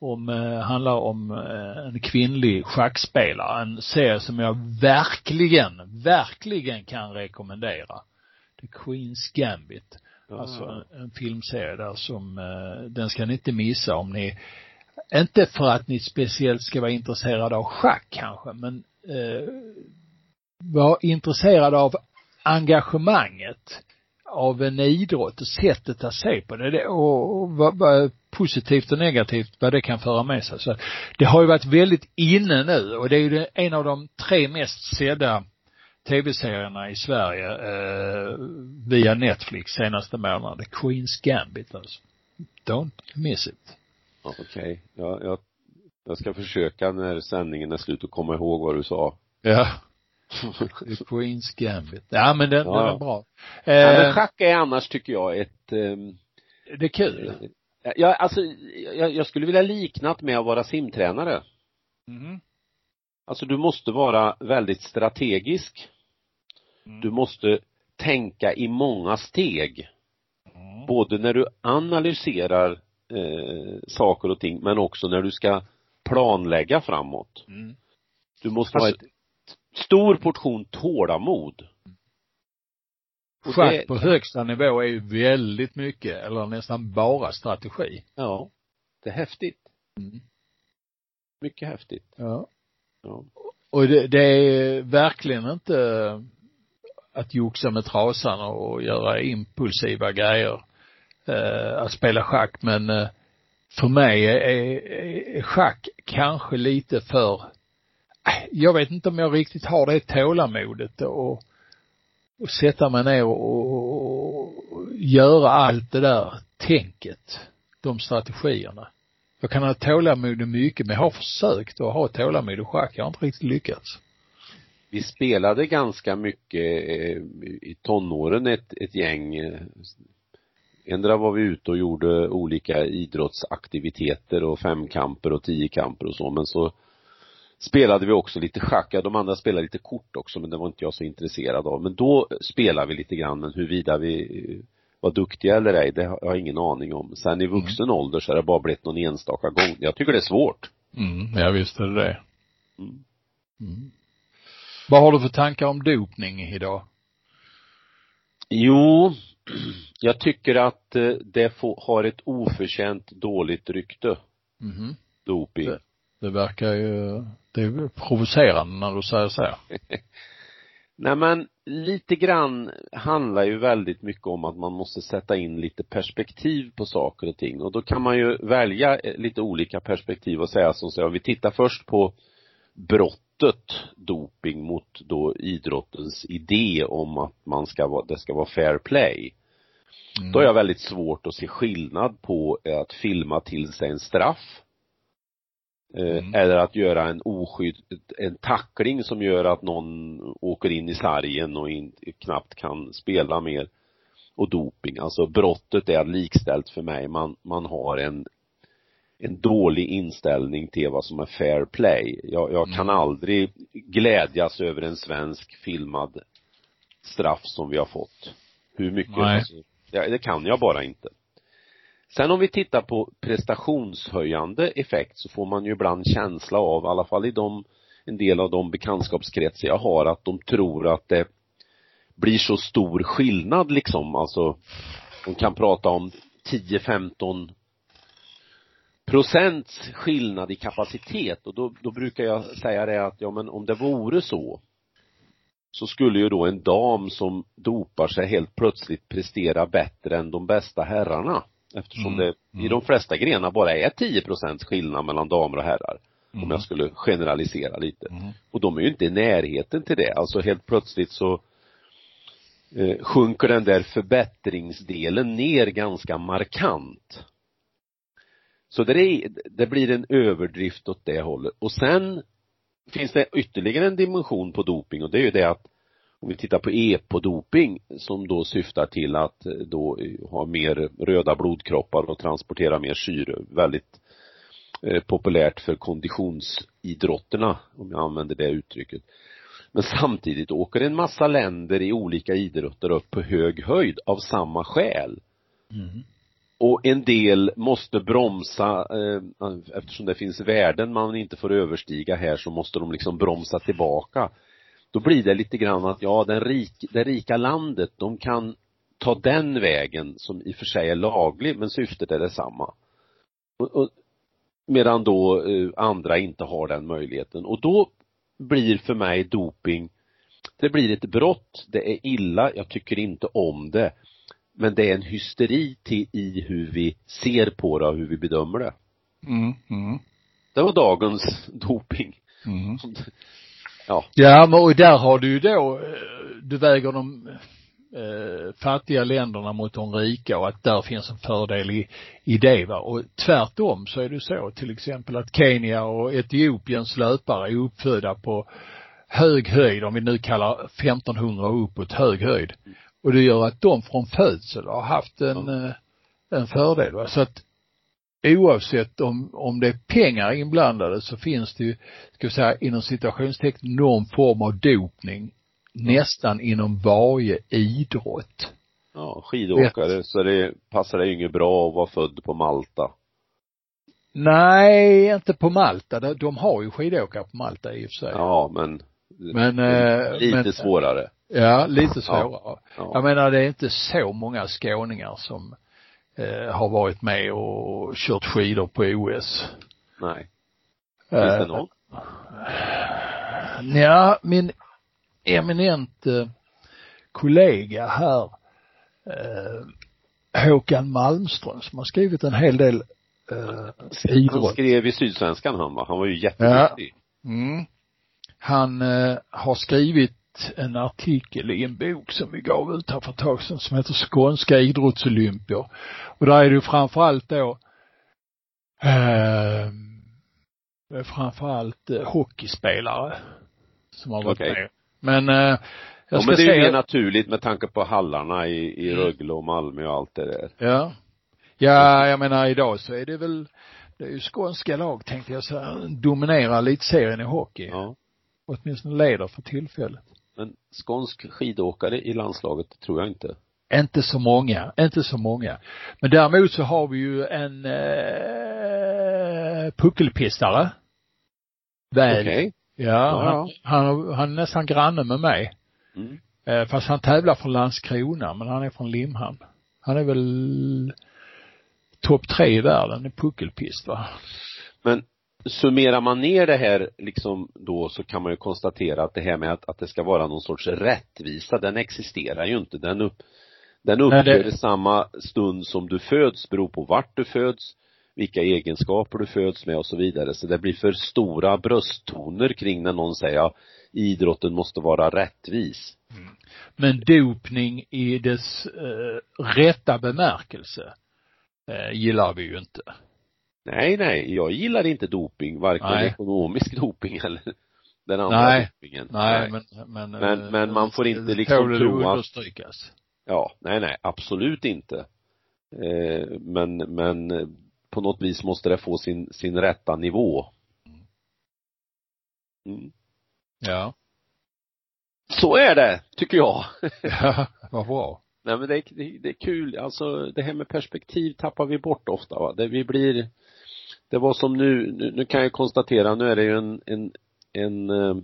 Speaker 1: Om, eh, handlar om eh, en kvinnlig schackspelare. En serie som jag verkligen, verkligen kan rekommendera. The Queen's Gambit. Alltså en, en filmserie där som, eh, den ska ni inte missa om ni, inte för att ni speciellt ska vara intresserade av schack kanske, men eh, var intresserade av engagemanget av en idrott och sättet att se på det, och, vad, vad positivt och negativt vad det kan föra med sig. Så det har ju varit väldigt inne nu och det är ju en av de tre mest sedda tv-serierna i Sverige eh, via Netflix senaste månaden. Queen's Gambit alltså. Don't miss it.
Speaker 2: Okej, okay. ja, jag, jag ska försöka när sändningen är slut att komma ihåg vad du sa.
Speaker 1: Ja. The Queen's Gambit. Ja men den, ja. den är bra.
Speaker 2: Eh, ja, men schack är annars tycker jag ett um,
Speaker 1: Det är kul.
Speaker 2: Ja, alltså jag, jag skulle vilja likna med att vara simtränare.
Speaker 1: Mm.
Speaker 2: Alltså du måste vara väldigt strategisk. Mm. Du måste tänka i många steg. Mm. Både när du analyserar eh, saker och ting men också när du ska planlägga framåt.
Speaker 1: Mm.
Speaker 2: Du måste alltså, ha ett stor portion tålamod.
Speaker 1: Schack på högsta nivå är ju väldigt mycket, eller nästan bara strategi.
Speaker 2: Ja. Det är häftigt.
Speaker 1: Mm.
Speaker 2: Mycket häftigt.
Speaker 1: Ja.
Speaker 2: Ja.
Speaker 1: Och det, det är verkligen inte att joxa med trasan och göra impulsiva grejer. Eh, att spela schack men eh, för mig är, är schack kanske lite för, jag vet inte om jag riktigt har det tålamodet och, och sätta mig ner och, och göra allt det där tänket, de strategierna. Jag kan ha tålamod mycket, men jag har försökt att ha tålamod i schack. Jag har inte riktigt lyckats.
Speaker 2: Vi spelade ganska mycket eh, i tonåren ett, ett gäng eh, Endera Ändra var vi ute och gjorde olika idrottsaktiviteter och femkamper och tiokamper och så men så spelade vi också lite schack, ja de andra spelade lite kort också men det var inte jag så intresserad av. Men då spelade vi lite grann men huruvida vi var duktiga eller ej, det har jag ingen aning om. Sen i vuxen mm. ålder så har det bara blivit någon enstaka gång. Jag tycker det är svårt.
Speaker 1: Mm, ja visst är det det.
Speaker 2: Mm.
Speaker 1: Mm. Vad har du för tankar om dopning idag?
Speaker 2: Jo, jag tycker att eh, det får, har ett oförtjänt dåligt rykte.
Speaker 1: Mm.
Speaker 2: Doping.
Speaker 1: Det, verkar ju, det är provocerande när du säger så.
Speaker 2: Nej men lite grann handlar ju väldigt mycket om att man måste sätta in lite perspektiv på saker och ting och då kan man ju välja eh, lite olika perspektiv och säga som så, om vi tittar först på brottet doping mot då idrottens idé om att man ska vara, det ska vara fair play. Mm. Då är jag väldigt svårt att se skillnad på att filma till sig en straff mm. Eller att göra en oskydd, en tackling som gör att någon åker in i sargen och in, knappt kan spela mer. Och doping, alltså brottet är likställt för mig. Man, man har en, en dålig inställning till vad som är fair play. Jag, jag kan mm. aldrig glädjas över en svensk filmad straff som vi har fått. Hur mycket,
Speaker 1: Nej. Alltså,
Speaker 2: ja, det kan jag bara inte. Sen om vi tittar på prestationshöjande effekt så får man ju ibland känsla av, i alla fall i de, en del av de bekantskapskretsar jag har, att de tror att det blir så stor skillnad liksom, alltså de kan prata om 10-15 procents skillnad i kapacitet och då, då brukar jag säga det att, ja men om det vore så så skulle ju då en dam som dopar sig helt plötsligt prestera bättre än de bästa herrarna. Eftersom mm. det i de flesta grenar bara är 10% skillnad mellan damer och herrar. Mm. Om jag skulle generalisera lite.
Speaker 1: Mm.
Speaker 2: Och de är ju inte i närheten till det. Alltså helt plötsligt så eh, sjunker den där förbättringsdelen ner ganska markant. Så det, är, det blir en överdrift åt det hållet. Och sen finns det ytterligare en dimension på doping och det är ju det att om vi tittar på epodoping som då syftar till att eh, då ha mer röda blodkroppar och transportera mer syre, väldigt eh, populärt för konditionsidrotterna, om jag använder det uttrycket. Men samtidigt åker en massa länder i olika idrotter upp på hög höjd av samma skäl.
Speaker 1: Mm.
Speaker 2: Och en del måste bromsa, eh, eftersom det finns värden man inte får överstiga här så måste de liksom bromsa tillbaka. Då blir det lite grann att, ja, den rik, det rika landet, de kan ta den vägen som i och för sig är laglig men syftet är detsamma. Och, och, medan då eh, andra inte har den möjligheten. Och då blir för mig doping, det blir ett brott, det är illa, jag tycker inte om det. Men det är en hysteri till, i hur vi ser på det och hur vi bedömer det.
Speaker 1: Mm. Mm.
Speaker 2: Det var dagens doping.
Speaker 1: Mm.
Speaker 2: Ja.
Speaker 1: Ja, men och där har du ju då, eh, du väger de eh, fattiga länderna mot de rika och att där finns en fördel i, i det va. Och tvärtom så är det så till exempel att Kenya och Etiopiens löpare är uppfödda på hög höjd, om vi nu kallar 1500 uppåt hög höjd. Och det gör att de från födsel har haft en, ja. en fördel va. Så att oavsett om, om det är pengar inblandade så finns det ju, ska vi säga inom situationstecken någon form av dopning nästan inom varje idrott.
Speaker 2: Ja, skidåkare, så det passar ju inget bra att vara född på Malta.
Speaker 1: Nej, inte på Malta. De har ju skidåkare på Malta i och för sig.
Speaker 2: Ja, men,
Speaker 1: men
Speaker 2: lite
Speaker 1: men,
Speaker 2: svårare.
Speaker 1: Ja, lite svårare. Ja.
Speaker 2: Ja.
Speaker 1: Jag menar det är inte så många skåningar som eh, har varit med och kört skidor på OS.
Speaker 2: Nej. Finns det någon?
Speaker 1: Ja, min eminent eh, kollega här, eh, Håkan Malmström, som har skrivit en hel del eh, idrott.
Speaker 2: Han skrev i Sydsvenskan han va? Han var ju jätteduktig.
Speaker 1: Ja. Mm. Han eh, har skrivit en artikel i en bok som vi gav ut här för ett tag sedan som heter Skånska idrottsolympier. Och där är det ju framförallt då eh, framförallt eh, hockeyspelare som har varit
Speaker 2: Okej.
Speaker 1: med. Men eh, jag
Speaker 2: Ja, men det är ju mer naturligt med tanke på hallarna i, i
Speaker 1: Mm.
Speaker 2: Rögle och Malmö och allt det där.
Speaker 1: Ja. Ja, jag menar idag så är det väl, det är ju skånska lag tänkte jag säga, dominerar elitserien i hockey.
Speaker 2: Ja.
Speaker 1: Åtminstone leder för tillfället.
Speaker 2: Men skånsk skidåkare i landslaget tror jag inte.
Speaker 1: Inte så många, inte så många. Men däremot så har vi ju en eh, puckelpistare. Väl.
Speaker 2: Okej.
Speaker 1: Ja,
Speaker 2: Ja,
Speaker 1: han, han, han är nästan granne med mig.
Speaker 2: Mm.
Speaker 1: Eh, fast han tävlar från Landskrona, men han är från Limhamn. Han är väl topp tre i världen i puckelpist va?
Speaker 2: Men summerar man ner det här liksom då så kan man ju konstatera att det här med att, att det ska vara någon sorts rättvisa, den existerar ju inte. Den upp, den
Speaker 1: Nej,
Speaker 2: upphör
Speaker 1: det-
Speaker 2: i samma stund som du föds, beror på vart du föds, vilka egenskaper du föds med och så vidare. Så det blir för stora brösttoner kring när någon säger ja, idrotten måste vara rättvis.
Speaker 1: Men dopning i dess eh, rätta bemärkelse eh, gillar vi ju inte.
Speaker 2: Nej, nej, jag gillar inte doping, varken
Speaker 1: Nej.
Speaker 2: ekonomisk doping eller den andra
Speaker 1: Nej.
Speaker 2: dopingen.
Speaker 1: Nej, men, men,
Speaker 2: Men-
Speaker 1: eh,
Speaker 2: men man får inte liksom tro att-
Speaker 1: understrykas.
Speaker 2: Ja, nej, nej, absolut inte. Eh, men, men på något vis måste det få sin, sin rätta nivå. Mm.
Speaker 1: Ja.
Speaker 2: Så är det, tycker jag.
Speaker 1: Ja, vad bra.
Speaker 2: Nej men det är, det, det är kul, alltså det här med perspektiv tappar vi bort ofta va. Det vi blir, det var som nu, nu, nu kan jag konstatera, nu är det ju en, en, en eh,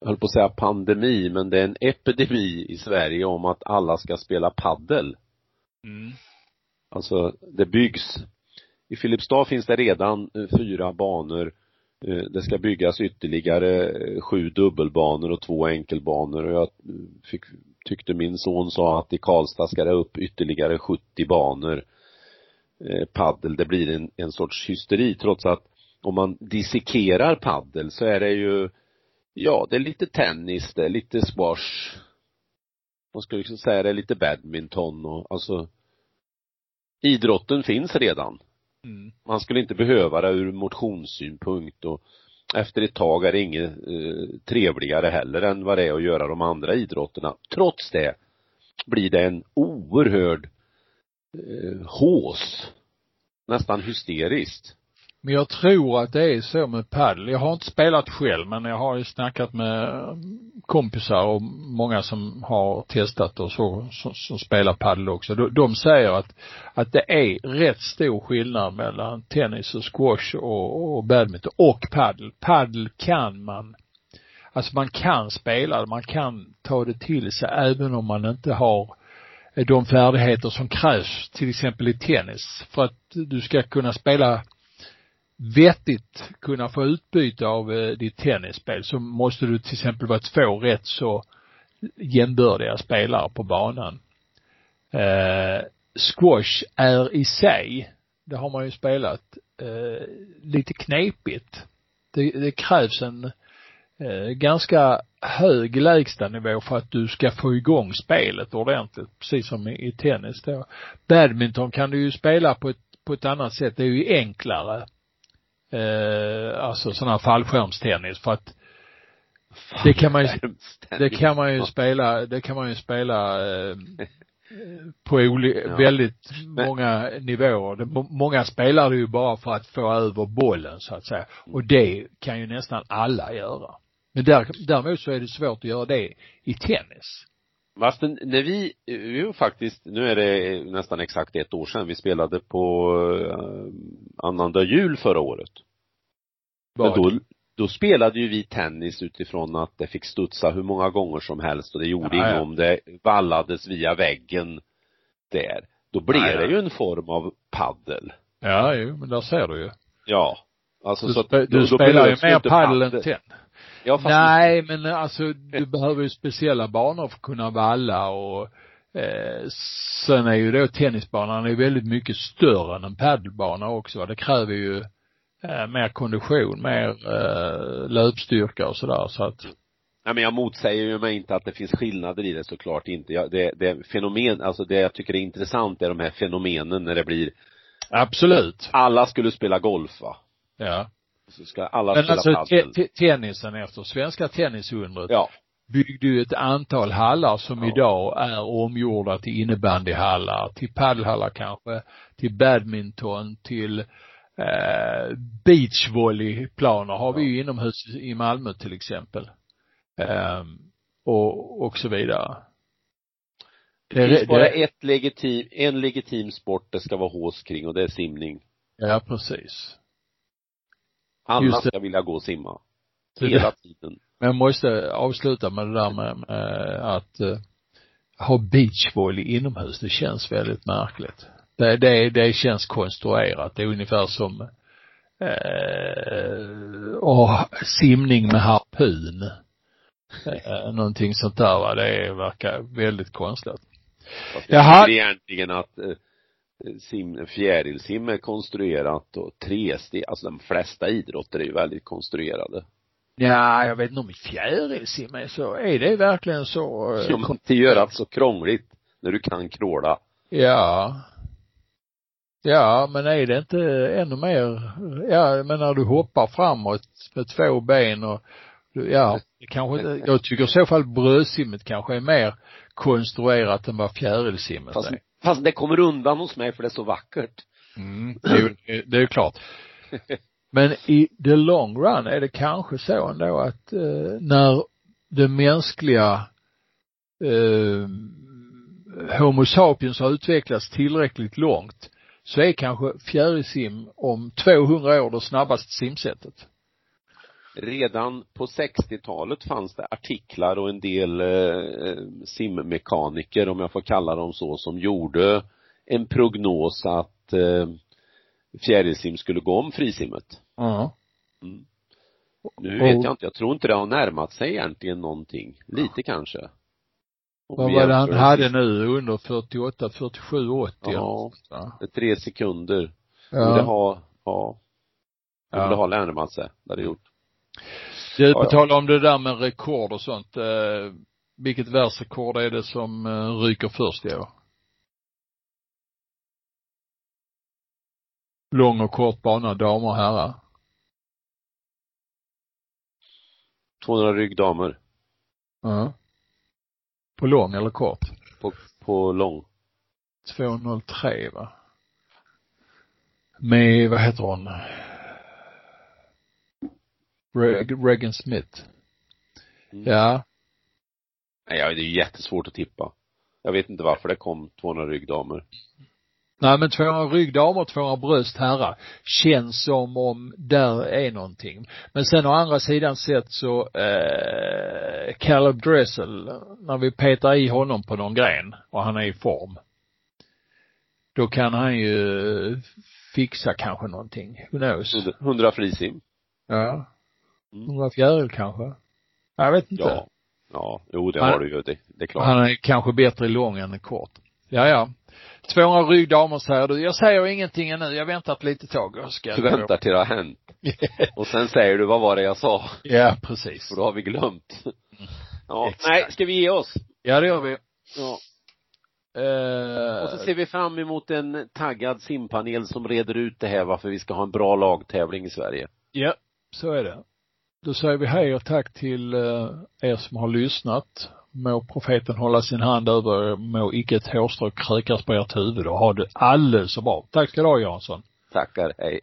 Speaker 2: jag höll på att säga pandemi, men det är en epidemi i Sverige om att alla ska spela paddel.
Speaker 1: Mm.
Speaker 2: Alltså, det byggs. I Filipstad finns det redan eh, fyra banor. Eh, Det ska byggas ytterligare sju dubbelbanor och två enkelbanor och jag fick, tyckte min son sa att i Karlstad ska det upp ytterligare 70 banor paddel. Det blir en, en sorts hysteri trots att om man dissekerar paddel så är det ju ja, det är lite tennis, det är lite squash. Man skulle liksom säga det är lite badminton och alltså idrotten finns redan.
Speaker 1: Mm.
Speaker 2: Man skulle inte behöva det ur motionssynpunkt och efter ett tag är det inget eh, trevligare heller än vad det är att göra de andra idrotterna. Trots det blir det en oerhörd eh, hås. Nästan hysteriskt.
Speaker 1: Men jag tror att det är så med padel. Jag har inte spelat själv men jag har ju snackat med eh, kompisar och många som har testat och så, som, som spelar padel också. De, de säger att, att det är rätt stor skillnad mellan tennis och squash och, och badminton och padel. Padel kan man Alltså man kan spela man kan ta det till sig även om man inte har Eh, de färdigheter som krävs till exempel i tennis. För att du ska kunna spela vettigt kunna få utbyte av eh, ditt tennisspel så måste du till exempel vara två rätt så jämbördiga spelare på banan. Eh, squash är i sig, det har man ju spelat, eh, lite knepigt. Det, det krävs en eh, ganska hög lägstanivå för att du ska få igång spelet ordentligt, precis som i, i tennis då. Badminton kan du ju spela på ett, på ett annat sätt, det är ju enklare. Eh, alltså sån här fallskärmstennis för att det kan man ju, det kan man ju spela, det kan man ju spela eh, på oli, ja. väldigt många nivåer. Det, många spelar det ju bara för att få över bollen så att säga. Och det kan ju nästan alla göra. Men där, däremot så är det svårt att göra det i tennis.
Speaker 2: Fast när vi, var faktiskt, nu är det nästan exakt ett år sedan vi spelade på uh, annandag jul förra året. Var Men då, då spelade ju vi tennis utifrån att det fick studsa hur många gånger som helst och det gjorde ja, inget om det vallades via väggen där. Då blev ja, ja. det ju en form av paddel.
Speaker 1: Ja, jo, men där ser du ju.
Speaker 2: Ja. Alltså
Speaker 1: du,
Speaker 2: så
Speaker 1: att, du då, spelar ju mer paddel än tennis.
Speaker 2: Ja,
Speaker 1: Nej, men alltså du behöver ju speciella banor för att kunna valla och eh, sen är ju då tennisbanan är väldigt mycket större än en padelbana också. Det kräver ju eh, mer kondition, mer eh, löpstyrka och sådär så att
Speaker 2: Nej men jag motsäger ju mig inte att det finns skillnader i det såklart inte. Jag, det, det fenomen, alltså det jag tycker är intressant är de här fenomenen när det blir
Speaker 1: Absolut.
Speaker 2: Alla skulle spela golf va?
Speaker 1: Ja.
Speaker 2: Så ska alla
Speaker 1: Men
Speaker 2: spela
Speaker 1: alltså te tennisen efter svenska tennisundret
Speaker 2: ja.
Speaker 1: byggde ju ett antal hallar som ja. idag är omgjorda till innebandyhallar, till padelhallar kanske, till badminton, till eh, beachvolleyplaner har vi ju inomhus i Malmö till exempel. Eh, och, och så vidare.
Speaker 2: Det, finns bara ett legitim, en legitim sport det ska vara hås kring och det är simning.
Speaker 1: Ja, precis.
Speaker 2: Alla ska vilja gå och simma. Hela tiden.
Speaker 1: Men jag måste avsluta med det där med, med att uh, ha beachvolley inomhus. Det känns väldigt märkligt. Det, det, det känns konstruerat. Det är ungefär som eh, och simning med harpun. Eh, någonting sånt där va. Det verkar väldigt konstigt.
Speaker 2: Fast jag Jaha. egentligen att eh, sim, fjärilsim är konstruerat och tresteg, alltså de flesta idrotter är ju väldigt konstruerade.
Speaker 1: Ja, jag vet inte om fjärilsim är så, är det verkligen så?
Speaker 2: Eh, ja, men det gör det så krångligt när du kan kråla.
Speaker 1: Ja. Ja, men är det inte ännu mer, ja, men när du hoppar framåt med två ben och, ja, kanske, jag tycker i så fall brödsimmet kanske är mer konstruerat än vad fjärilsimmet
Speaker 2: fast,
Speaker 1: är.
Speaker 2: Fast det kommer undan hos mig för det är så vackert.
Speaker 1: Mm, det är ju, det är ju klart. Men i the long run är det kanske så ändå att eh, när det mänskliga eh, Homo sapiens har utvecklats tillräckligt långt så är kanske fjärilsim om 200 år det snabbaste simsättet
Speaker 2: redan på 60-talet fanns det artiklar och en del eh, simmekaniker, om jag får kalla dem så, som gjorde en prognos att eh, fjärilsim skulle gå om frisimmet.
Speaker 1: Ja.
Speaker 2: Mm. Nu vet jag inte, jag tror inte det har närmat sig egentligen någonting. Lite kanske.
Speaker 1: Vad var det han hade nu under 48, 47, 80?
Speaker 2: Ja, ja. tre sekunder. Ja. Borde ha, ja. Det borde ha närmat sig, det hade gjort.
Speaker 1: Du, på tal om det där med rekord och sånt. Eh, vilket världsrekord är det som eh, ryker först i år? Lång och kort bana, damer och herrar.
Speaker 2: 200 ryggdamer.
Speaker 1: Ja. På lång eller kort?
Speaker 2: På, på lång.
Speaker 1: 203 va? Med, vad heter hon? Reg- Regan Smith.
Speaker 2: Mm.
Speaker 1: Ja.
Speaker 2: Nej, ja, det är jättesvårt att tippa. Jag vet inte varför det kom 200 ryggdamer.
Speaker 1: Nej men 200 ryggdamer, 200 bröst herrar känns som om där är någonting. Men sen å andra sidan sett så, eh, Caleb Dressel, när vi petar i honom på någon gren och han är i form. Då kan han ju fixa kanske någonting. Who knows?
Speaker 2: 100 100 frisim.
Speaker 1: Ja.
Speaker 2: Mm.
Speaker 1: 100 fjäril kanske. Jag vet inte.
Speaker 2: Ja. Ja, jo det
Speaker 1: Han-
Speaker 2: har du ju. Det, det är klart.
Speaker 1: Han är kanske bättre lång än kort. Ja, ja. 200 ryggdamer säger du. Jag säger ingenting ännu. Jag väntar ett litet tag ska.
Speaker 2: Du väntar till det har hänt. Och sen säger du, vad var det jag sa?
Speaker 1: ja, precis.
Speaker 2: För då har vi glömt. Ja,
Speaker 1: Exakt.
Speaker 2: nej, ska vi ge oss?
Speaker 1: Ja, det gör vi.
Speaker 2: Ja.
Speaker 1: Eh,
Speaker 2: Och så ser vi fram emot en taggad simpanel som reder ut det här varför vi ska ha en bra lagtävling i Sverige.
Speaker 1: Ja, så är det. Då säger vi hej och tack till eh, er som har lyssnat. Må profeten hålla sin hand över er, må icke ett hårstrå krökas på ert huvud och ha det alldeles så bra. Tack ska du ha Jansson.
Speaker 2: Tackar, hej.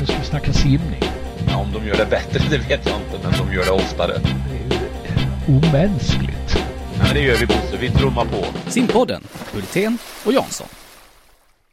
Speaker 1: Nu ska vi snacka simning.
Speaker 4: Ja, om de gör det bättre, det vet jag inte, men de gör det oftare.
Speaker 1: Det är omänskligt.
Speaker 4: Ja, men det gör vi Bosse, vi trummar på.
Speaker 3: Simpodden, Hultén och Jansson.